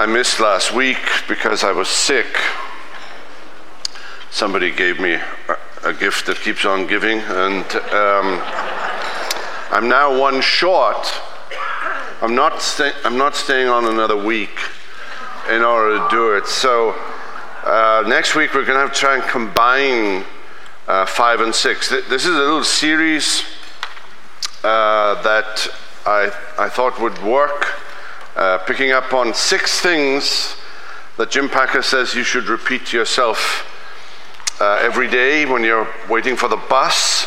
I missed last week because I was sick. Somebody gave me a, gift that keeps on giving, and um, I'm now one short. I'm not, sta- I'm not staying on another week in order to do it. So uh, next week we're going to have to try and combine uh, five and six. This is a little series uh, that I, I thought would work uh, picking up on six things that Jim Packer says you should repeat to yourself uh, every day when you're waiting for the bus.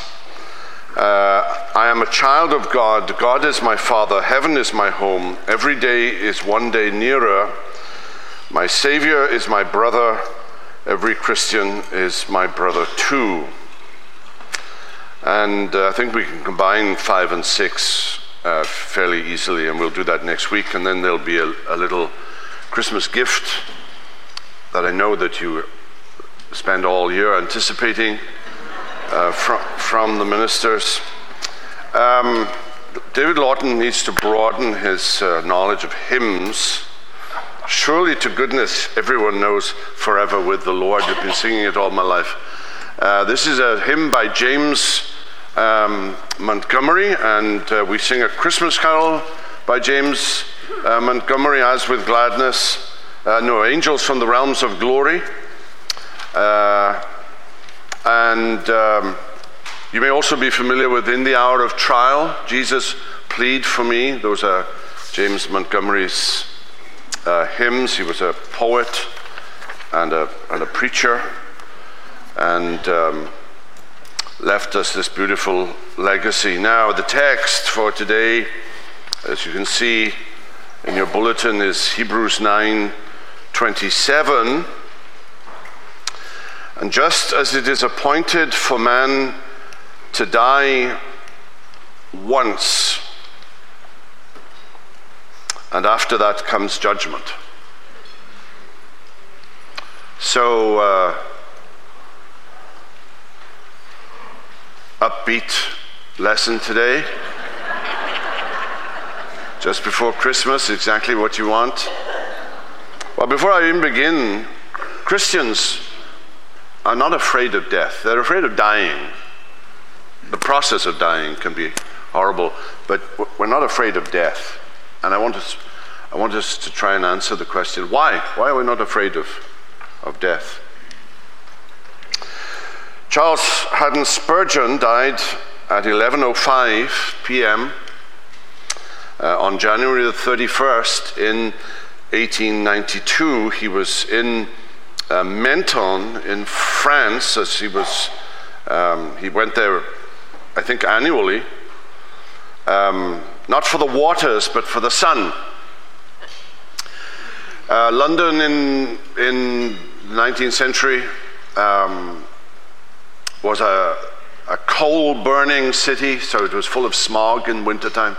Uh, I am a child of God. God is my Father. Heaven is my home. Every day is one day nearer. My Savior is my brother. Every Christian is my brother too. And uh, I think we can combine five and six uh, fairly easily, and we'll do that next week. And then there'll be a, a little Christmas gift that I know that you spend all year anticipating uh, from, from the ministers. Um, David Lawton needs to broaden his uh, knowledge of hymns. Surely to goodness, everyone knows Forever with the Lord. I've been singing it all my life. Uh, this is a hymn by James um, Montgomery, and uh, we sing a Christmas carol by James uh, Montgomery, As with Gladness. Uh, no, Angels from the Realms of Glory. Uh, and um, you may also be familiar with In the Hour of Trial, Jesus Plead for Me. Those are James Montgomery's uh, hymns. He was a poet and a, and a preacher. And. Um, left us this beautiful legacy. Now, the text for today, as you can see in your bulletin, is Hebrews 9 27. And just as it is appointed for man to die once, and after that comes judgment. So, uh, upbeat lesson today. Just before Christmas, exactly what you want. Well, before I even begin, Christians are not afraid of death, they're afraid of dying. The process of dying can be horrible, but we're not afraid of death. And I want us, I want us to try and answer the question why? Why are we not afraid of, of death? Charles Haddon Spurgeon died at 11:05 p.m. Uh, on January the 31st in 1892. He was in uh, Menton in France as he was. Um, he went there, I think, annually, um, not for the waters but for the sun. Uh, London in in 19th century. Um, was a, a coal burning city, so it was full of smog in wintertime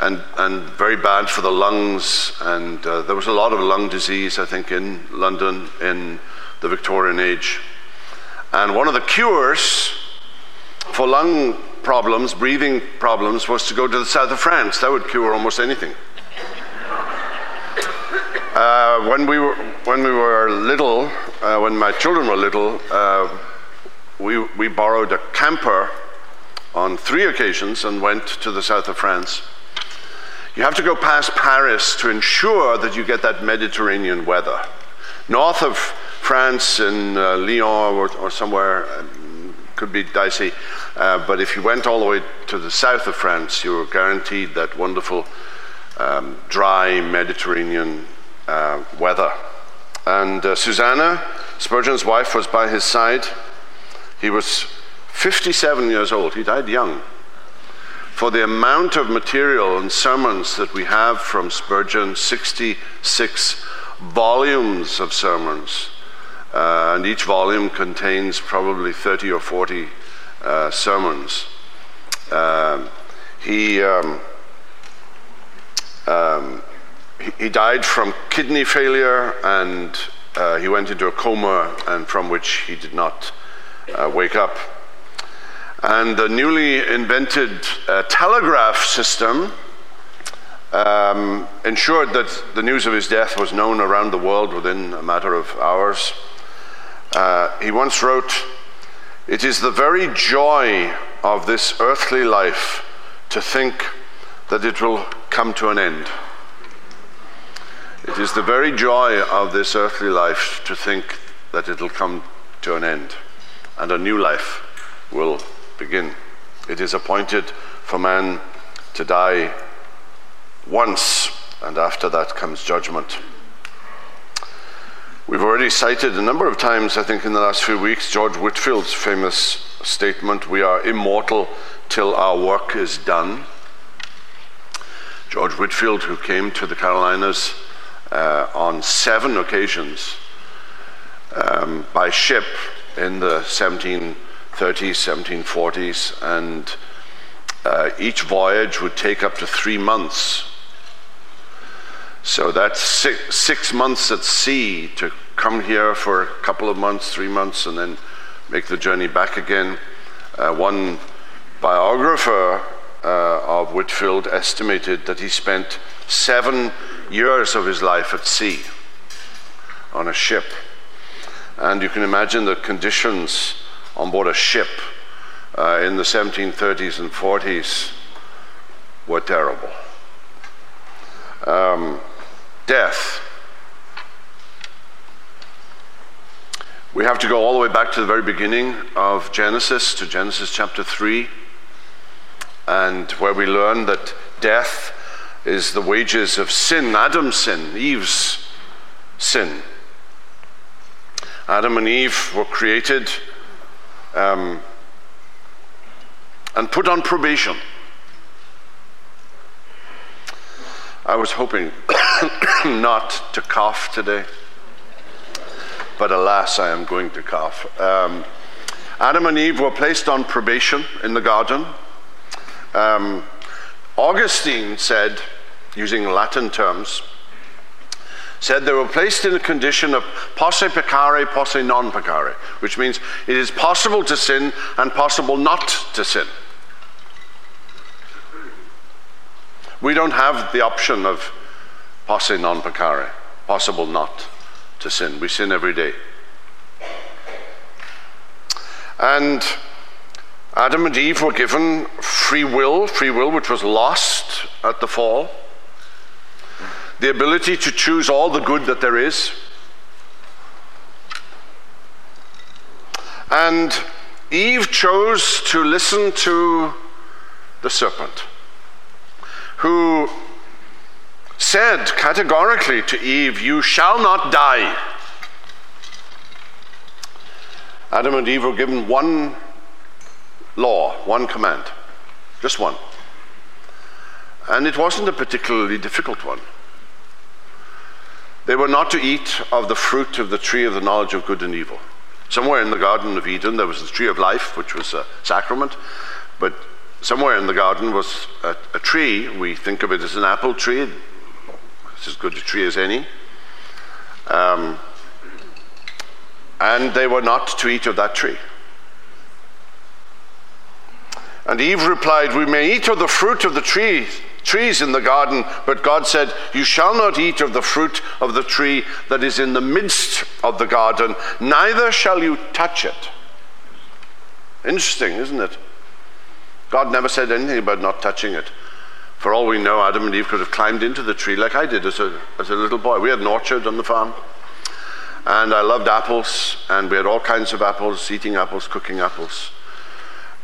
and, and very bad for the lungs. And uh, there was a lot of lung disease, I think, in London in the Victorian age. And one of the cures for lung problems, breathing problems, was to go to the south of France. That would cure almost anything. Uh, when, we were, when we were little, uh, when my children were little, uh, we, we borrowed a camper on three occasions and went to the south of France. You have to go past Paris to ensure that you get that Mediterranean weather. North of France, in uh, Lyon or, or somewhere, um, could be dicey. Uh, but if you went all the way to the south of France, you were guaranteed that wonderful um, dry Mediterranean uh, weather. And uh, Susanna, Spurgeon's wife, was by his side. He was 57 years old. He died young. For the amount of material and sermons that we have from Spurgeon, 66 volumes of sermons, uh, and each volume contains probably 30 or 40 uh, sermons. Uh, he, um, um, he, he died from kidney failure, and uh, he went into a coma, and from which he did not uh, wake up. And the newly invented uh, telegraph system um, ensured that the news of his death was known around the world within a matter of hours. Uh, he once wrote, It is the very joy of this earthly life to think that it will come to an end. It is the very joy of this earthly life to think that it'll come to an end and a new life will begin. It is appointed for man to die once, and after that comes judgment. We've already cited a number of times, I think, in the last few weeks, George Whitefield's famous statement We are immortal till our work is done. George Whitfield, who came to the Carolinas uh, on seven occasions um, by ship in the 1730s, 1740s, and uh, each voyage would take up to three months. So that's six, six months at sea to come here for a couple of months, three months, and then make the journey back again. Uh, one biographer uh, of Whitefield estimated that he spent seven years of his life at sea on a ship. And you can imagine the conditions on board a ship uh, in the 1730s and 40s were terrible. Um, death. We have to go all the way back to the very beginning of Genesis, to Genesis chapter 3, and where we learn that death is the wages of sin, Adam's sin, Eve's sin. Adam and Eve were created um, and put on probation. I was hoping not to cough today, but alas, I am going to cough. Um, Adam and Eve were placed on probation in the garden. Um, Augustine said, using Latin terms, said they were placed in a condition of posse peccare, posse non peccare, which means it is possible to sin and possible not to sin. We don't have the option of posse non peccare, possible not to sin. We sin every day. And Adam and Eve were given free will, free will which was lost at the fall the ability to choose all the good that there is. And Eve chose to listen to the serpent, who said categorically to Eve, You shall not die. Adam and Eve were given one law, one command, just one. And it wasn't a particularly difficult one. They were not to eat of the fruit of the tree of the knowledge of good and evil. Somewhere in the Garden of Eden, there was the tree of life, which was a sacrament, but somewhere in the garden was a, a tree. We think of it as an apple tree. It's as good a tree as any. Um, and they were not to eat of that tree. And Eve replied, We may eat of the fruit of the tree trees in the garden, but God said, You shall not eat of the fruit of the tree that is in the midst of the garden, neither shall you touch it. Interesting, isn't it? God never said anything about not touching it. For all we know, Adam and Eve could have climbed into the tree like I did as a, as a little boy. We had an orchard on the farm, and I loved apples, and we had all kinds of apples, eating apples, cooking apples.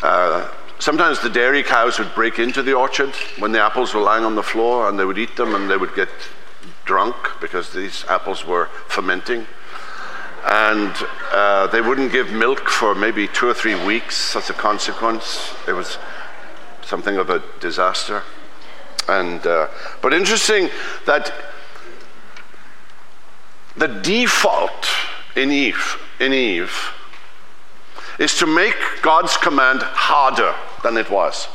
Uh, Sometimes the dairy cows would break into the orchard when the apples were lying on the floor and they would eat them and they would get drunk because these apples were fermenting. And uh, they wouldn't give milk for maybe two or three weeks as a consequence. It was something of a disaster. And, uh, but interesting that the default in Eve, in Eve is to make God's command harder than it was.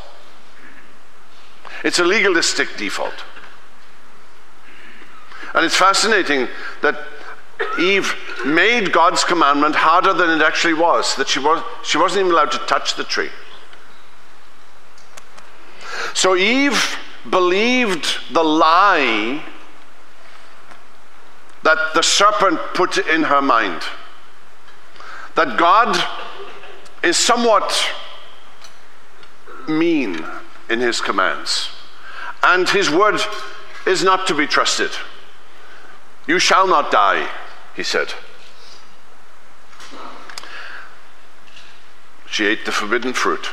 It's a legalistic default. And it's fascinating that Eve made God's commandment harder than it actually was, that she, was, she wasn't even allowed to touch the tree. So Eve believed the lie that the serpent put in her mind that God is somewhat mean in his commands, and his word is not to be trusted. You shall not die, he said. She ate the forbidden fruit,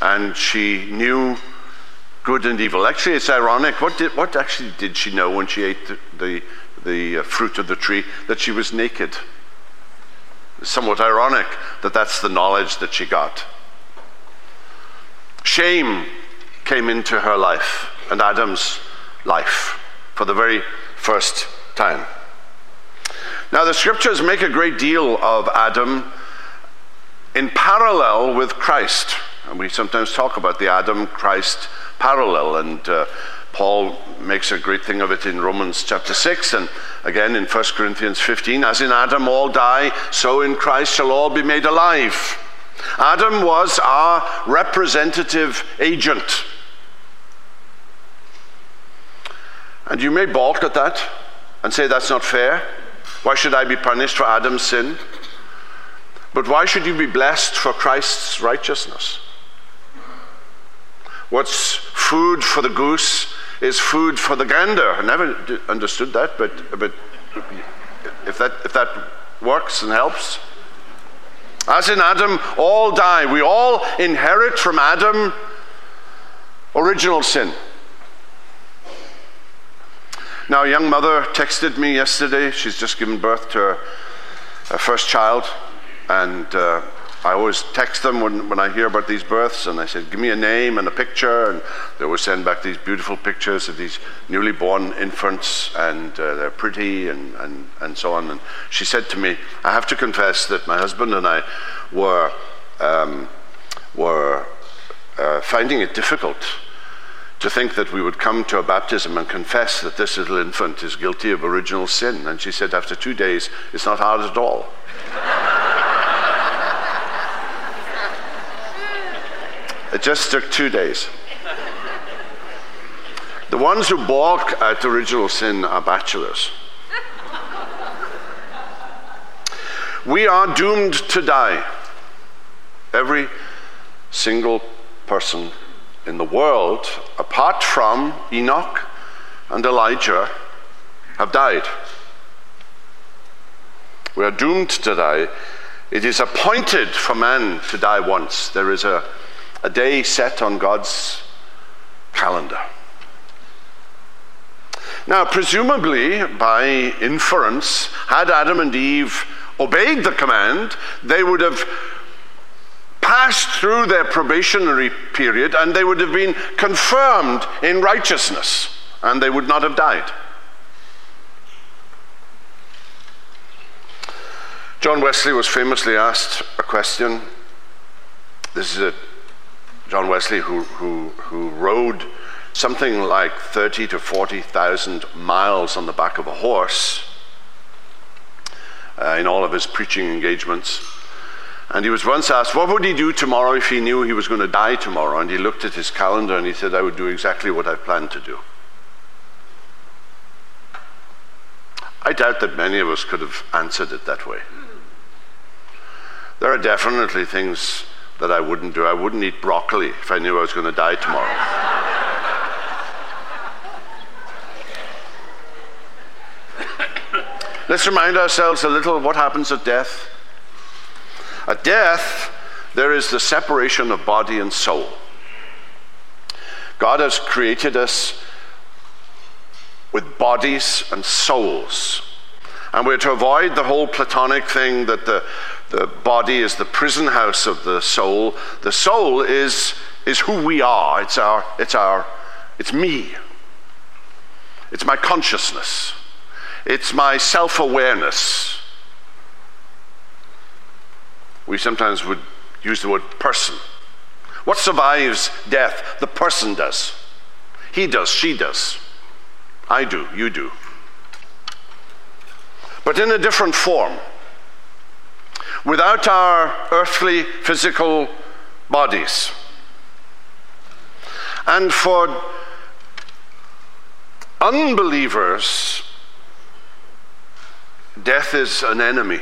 and she knew good and evil. Actually, it's ironic. What, did, what actually did she know when she ate the, the, the uh, fruit of the tree? That she was naked. It's somewhat ironic that that's the knowledge that she got. Shame came into her life and Adam's life for the very first time. Now, the scriptures make a great deal of Adam in parallel with Christ. And we sometimes talk about the Adam Christ parallel. And uh, Paul makes a great thing of it in Romans chapter 6 and again in 1 Corinthians 15. As in Adam all die, so in Christ shall all be made alive. Adam was our representative agent. And you may balk at that and say that's not fair. Why should I be punished for Adam's sin? But why should you be blessed for Christ's righteousness? What's food for the goose is food for the gander. I never understood that, but, but if, that, if that works and helps. As in Adam, all die. We all inherit from Adam original sin. Now, a young mother texted me yesterday. She's just given birth to her, her first child. And uh, I always text them when, when I hear about these births, and I said, Give me a name and a picture. And they always send back these beautiful pictures of these newly born infants, and uh, they're pretty, and, and, and so on. And she said to me, I have to confess that my husband and I were, um, were uh, finding it difficult to think that we would come to a baptism and confess that this little infant is guilty of original sin. And she said, After two days, it's not hard at all. It just took two days. The ones who balk at original sin are bachelors. we are doomed to die. Every single person in the world, apart from Enoch and Elijah, have died. We are doomed to die. It is appointed for man to die once. There is a a day set on God's calendar. Now, presumably, by inference, had Adam and Eve obeyed the command, they would have passed through their probationary period and they would have been confirmed in righteousness and they would not have died. John Wesley was famously asked a question. This is a John Wesley, who, who, who rode something like 30 to 40,000 miles on the back of a horse uh, in all of his preaching engagements. And he was once asked, What would he do tomorrow if he knew he was going to die tomorrow? And he looked at his calendar and he said, I would do exactly what I planned to do. I doubt that many of us could have answered it that way. There are definitely things that I wouldn't do. I wouldn't eat broccoli if I knew I was going to die tomorrow. Let's remind ourselves a little what happens at death. At death, there is the separation of body and soul. God has created us with bodies and souls. And we're to avoid the whole Platonic thing that the the body is the prison house of the soul. The soul is, is who we are. It's our, it's our, it's me. It's my consciousness. It's my self awareness. We sometimes would use the word person. What survives death? The person does. He does, she does. I do, you do. But in a different form without our earthly physical bodies. And for unbelievers, death is an enemy.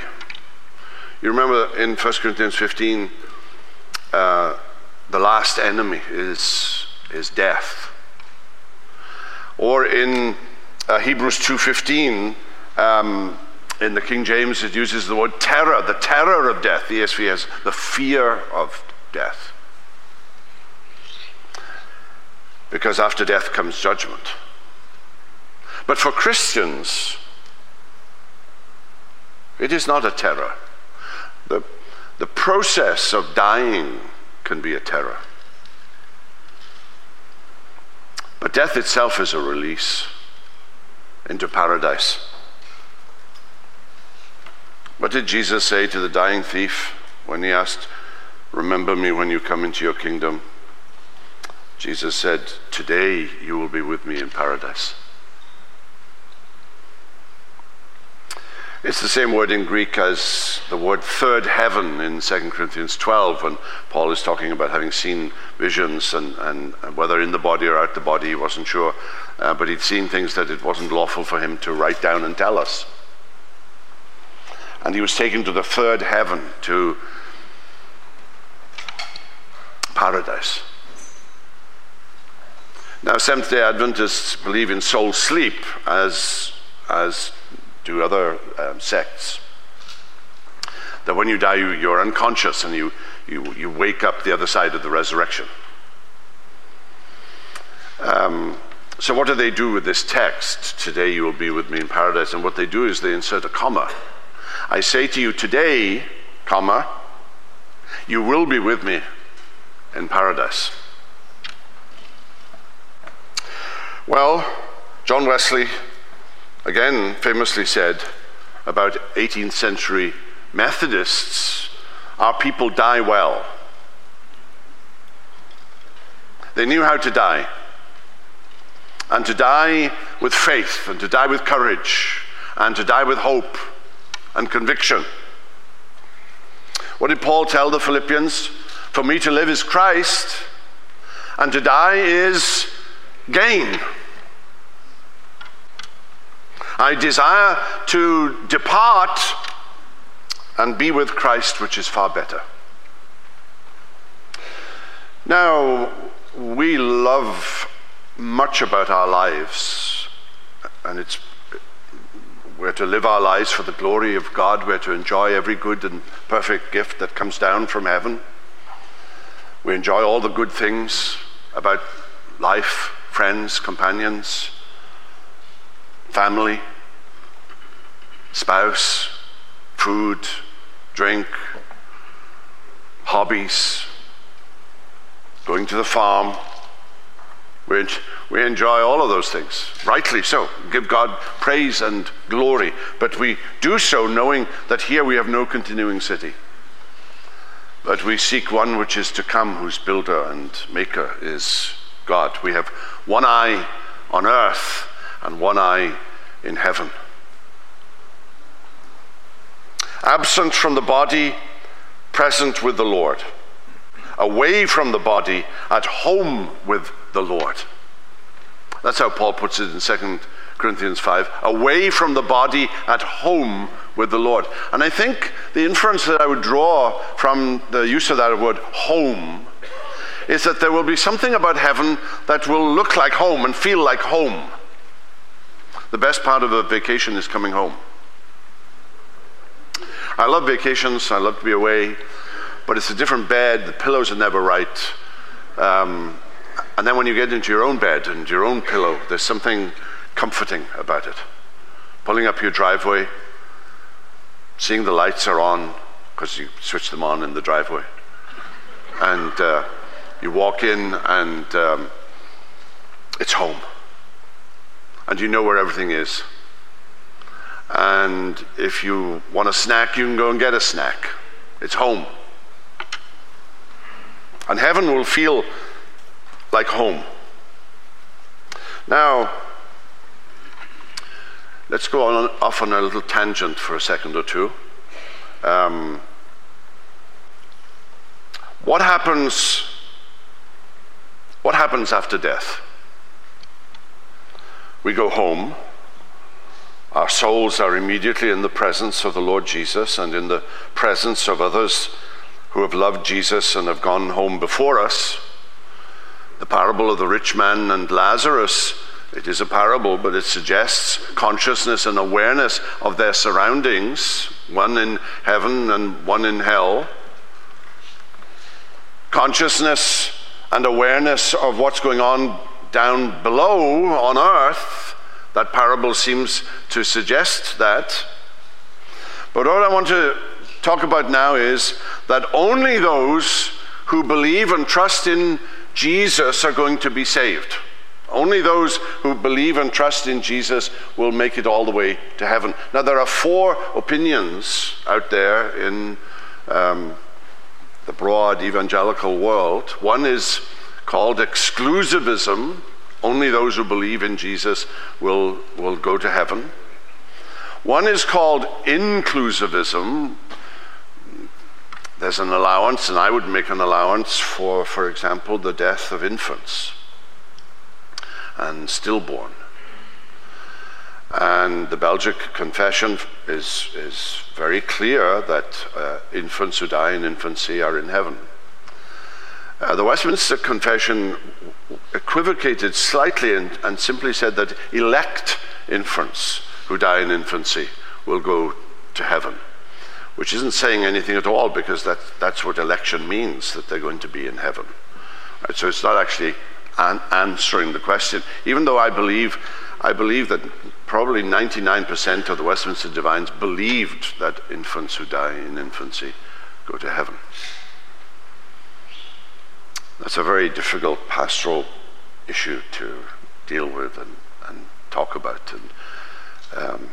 You remember in 1 Corinthians 15, uh, the last enemy is, is death. Or in uh, Hebrews 2.15, um, in the King James, it uses the word terror, the terror of death. The ESV has the fear of death. Because after death comes judgment. But for Christians, it is not a terror. The, the process of dying can be a terror. But death itself is a release into paradise. What did Jesus say to the dying thief when he asked, Remember me when you come into your kingdom? Jesus said, Today you will be with me in paradise. It's the same word in Greek as the word third heaven in 2 Corinthians 12 when Paul is talking about having seen visions and, and, whether in the body or out the body, he wasn't sure. Uh, but he'd seen things that it wasn't lawful for him to write down and tell us. And he was taken to the third heaven, to paradise. Now, Seventh day Adventists believe in soul sleep as, as do other um, sects. That when you die, you, you're unconscious and you, you, you wake up the other side of the resurrection. Um, so, what do they do with this text? Today you will be with me in paradise. And what they do is they insert a comma. I say to you today, comma, you will be with me in paradise. Well, John Wesley again famously said about 18th century Methodists our people die well. They knew how to die. And to die with faith, and to die with courage, and to die with hope and conviction. What did Paul tell the Philippians? For me to live is Christ, and to die is gain. I desire to depart and be with Christ, which is far better. Now, we love much about our lives, and it's we're to live our lives for the glory of God. We're to enjoy every good and perfect gift that comes down from heaven. We enjoy all the good things about life, friends, companions, family spouse, food, drink, hobbies, going to the farm. We, we enjoy all of those things, rightly so. Give God praise and glory. But we do so knowing that here we have no continuing city. But we seek one which is to come, whose builder and maker is God. We have one eye on earth and one eye in heaven absent from the body, present with the Lord, away from the body, at home with the Lord. That's how Paul puts it in 2 Corinthians 5 away from the body, at home with the Lord. And I think the inference that I would draw from the use of that word home is that there will be something about heaven that will look like home and feel like home. The best part of a vacation is coming home. I love vacations. I love to be away, but it's a different bed. The pillows are never right. Um, and then when you get into your own bed and your own pillow, there's something comforting about it. Pulling up your driveway, seeing the lights are on because you switch them on in the driveway, and uh, you walk in and um, it's home, and you know where everything is. And if you want a snack, you can go and get a snack. It's home. And heaven will feel like home. Now, let's go on, off on a little tangent for a second or two. Um, what happens? What happens after death? we go home. Our souls are immediately in the presence of the Lord Jesus and in the presence of others who have loved Jesus and have gone home before us. The parable of the rich man and Lazarus, it is a parable, but it suggests consciousness and awareness of their surroundings, one in heaven and one in hell. Consciousness and awareness of what's going on down below on earth. That parable seems to suggest that. But what I want to talk about now is that only those who believe and trust in Jesus are going to be saved. Only those who believe and trust in Jesus will make it all the way to heaven. Now, there are four opinions out there in um, the broad evangelical world. One is called exclusivism. Only those who believe in Jesus will, will go to heaven. One is called inclusivism, there's an allowance, and I would make an allowance for, for example, the death of infants and stillborn. And the Belgic Confession is, is very clear that uh, infants who die in infancy are in heaven. Uh, the Westminster Confession equivocated slightly and, and simply said that elect infants who die in infancy will go to heaven which isn't saying anything at all because that, that's what election means, that they're going to be in heaven. Right? So it's not actually an answering the question, even though I believe, I believe that probably 99% of the Westminster divines believed that infants who die in infancy go to heaven. That's a very difficult pastoral issue to deal with and, and talk about. And um,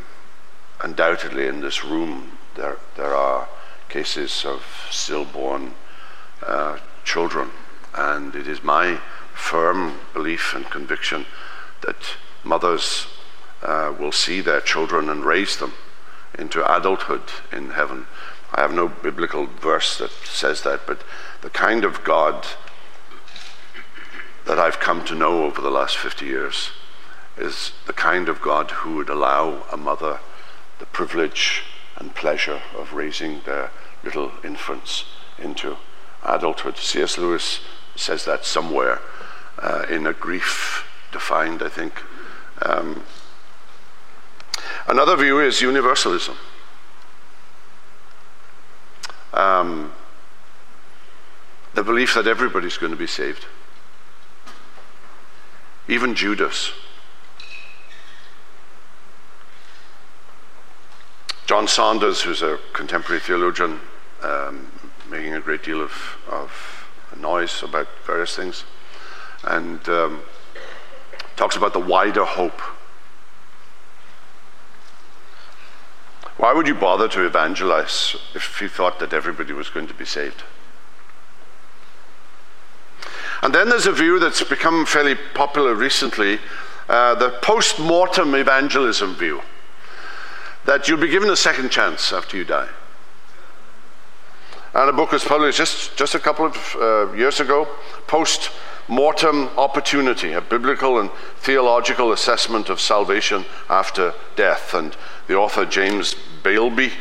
undoubtedly, in this room, there, there are cases of stillborn uh, children, and it is my firm belief and conviction that mothers uh, will see their children and raise them into adulthood in heaven. I have no biblical verse that says that, but the kind of God that I've come to know over the last 50 years is the kind of God who would allow a mother the privilege and pleasure of raising their little infants into adulthood. C.S. Lewis says that somewhere uh, in a grief defined, I think. Um, another view is universalism. Um, the belief that everybody's going to be saved, even Judas. John Sanders, who's a contemporary theologian, um, making a great deal of, of, noise about various things, and um, talks about the wider hope. Why would you bother to evangelize if you thought that everybody was going to be saved? And then there's a view that's become fairly popular recently uh, the post mortem evangelism view that you'll be given a second chance after you die. And a book was published just, just a couple of uh, years ago, Post Mortem Opportunity, a biblical and theological assessment of salvation after death. And the author, James Beilby,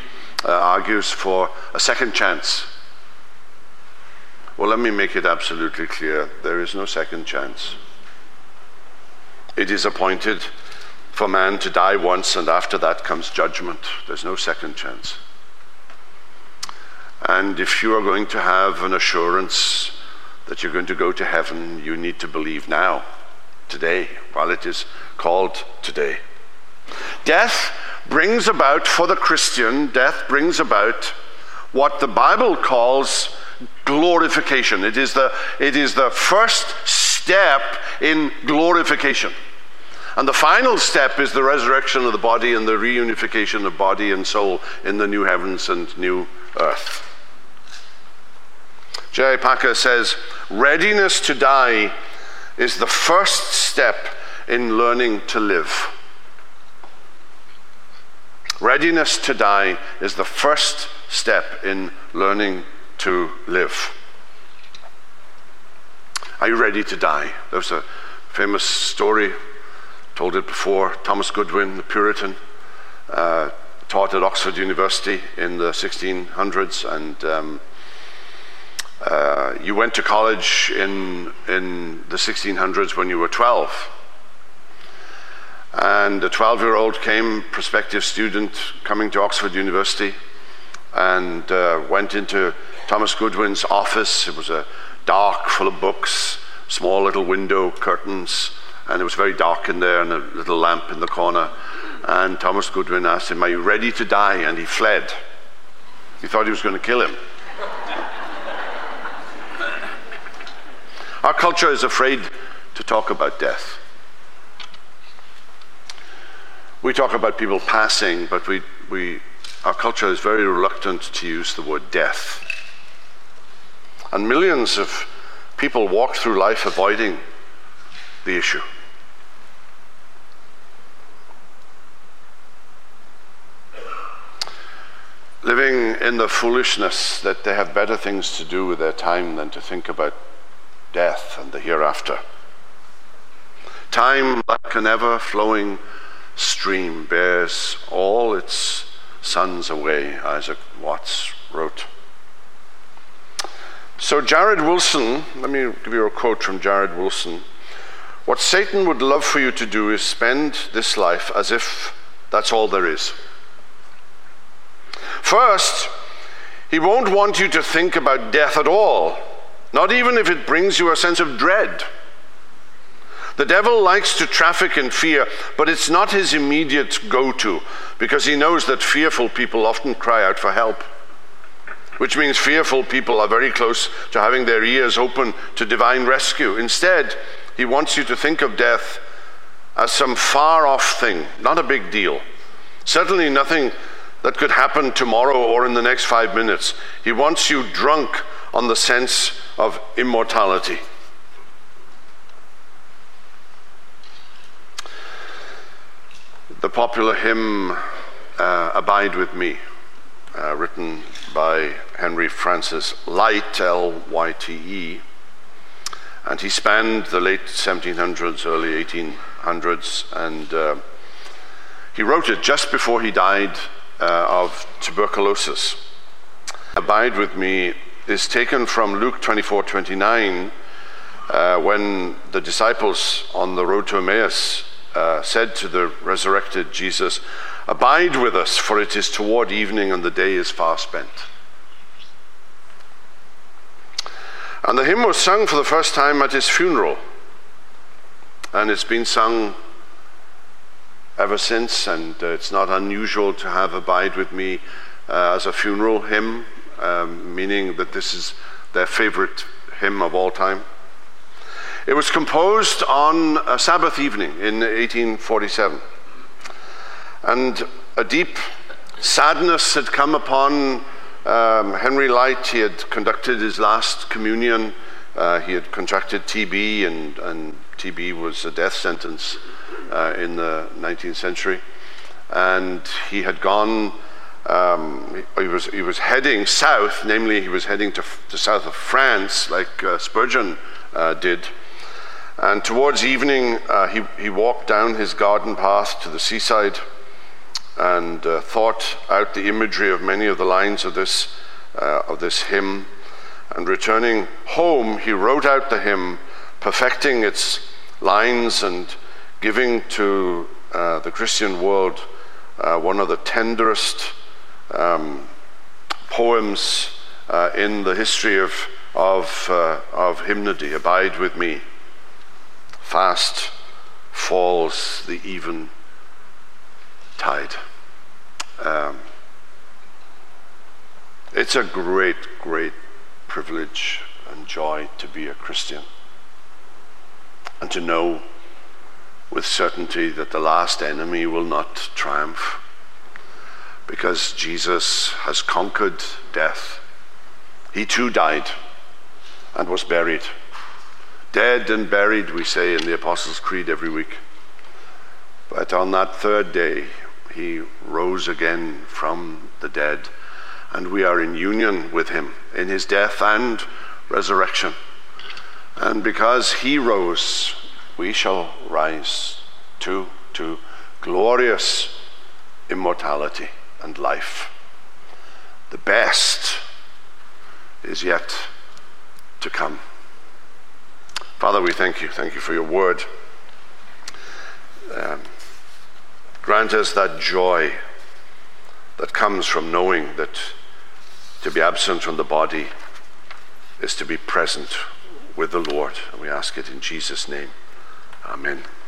uh, argues for a second chance. Well, let me make it absolutely clear there is no second chance. It is appointed for man to die once, and after that comes judgment. There's no second chance. And if you are going to have an assurance that you're going to go to heaven, you need to believe now, today, while it is called today. Death brings about, for the Christian, death brings about what the Bible calls glorification. It is the, it is the first step in glorification. And the final step is the resurrection of the body and the reunification of body and soul in the new heavens and new earth. J.I. Packer says, readiness to die is the first step in learning to live. Readiness to die is the first step in learning to live. Are you ready to die? There's a famous story told it before. Thomas Goodwin, the Puritan, uh, taught at Oxford University in the 1600s, and um, uh, you went to college in, in the 1600s when you were 12. And a 12 year old came, prospective student, coming to Oxford University, and uh, went into Thomas Goodwin's office. It was a dark, full of books, small little window curtains, and it was very dark in there, and a little lamp in the corner. And Thomas Goodwin asked him, Are you ready to die? And he fled. He thought he was going to kill him. Our culture is afraid to talk about death. We talk about people passing, but we, we, our culture is very reluctant to use the word death. And millions of people walk through life avoiding the issue. In the foolishness that they have better things to do with their time than to think about death and the hereafter. Time, like an ever flowing stream, bears all its sons away, Isaac Watts wrote. So, Jared Wilson, let me give you a quote from Jared Wilson. What Satan would love for you to do is spend this life as if that's all there is. First, he won't want you to think about death at all not even if it brings you a sense of dread. The devil likes to traffic in fear, but it's not his immediate go to because he knows that fearful people often cry out for help. Which means fearful people are very close to having their ears open to divine rescue. Instead, he wants you to think of death as some far off thing, not a big deal. Certainly nothing that could happen tomorrow or in the next five minutes. He wants you drunk on the sense of immortality. The popular hymn, uh, Abide with Me, uh, written by Henry Francis Lyte, L Y T E, and he spanned the late 1700s, early 1800s, and uh, he wrote it just before he died uh, of tuberculosis. Abide with me is taken from Luke 24 29, uh, when the disciples on the road to Emmaus uh, said to the resurrected Jesus, Abide with us, for it is toward evening and the day is far spent. And the hymn was sung for the first time at his funeral, and it's been sung ever since, and uh, it's not unusual to have Abide with Me uh, as a funeral hymn um, meaning that this is their favorite hymn of all time. It was composed on a Sabbath evening in 1847. And a deep sadness had come upon um, Henry Lyte. He had conducted his last communion. Uh, he had contracted TB, and, and, TB was a death sentence uh, in the 19th century. And he had gone um, he, was, he was heading south, namely, he was heading to the south of France, like uh, Spurgeon uh, did. And towards evening, uh, he, he walked down his garden path to the seaside and uh, thought out the imagery of many of the lines of this, of this hymn. And returning home, he wrote out the hymn, perfecting its lines and giving to uh, the Christian world one of the tenderest um, poems uh, in the history of, of, uh, of hymnody. Abide with me. Fast falls the even tide. Um, it's a great, great privilege and joy to be a Christian and to know with certainty that the last enemy will not triumph because Jesus has conquered death. He too died and was buried. Dead and buried, we say in the Apostles' Creed every week. But on that third day, he rose again from the dead, and we are in union with him in his death and resurrection. And because he rose, we shall rise to, to glorious immortality and life. The best is yet to come. Father, we thank you. Thank you for your word. Um, grant us that joy that comes from knowing that to be absent from the body is to be present with the Lord. And we ask it in Jesus' name. Amen.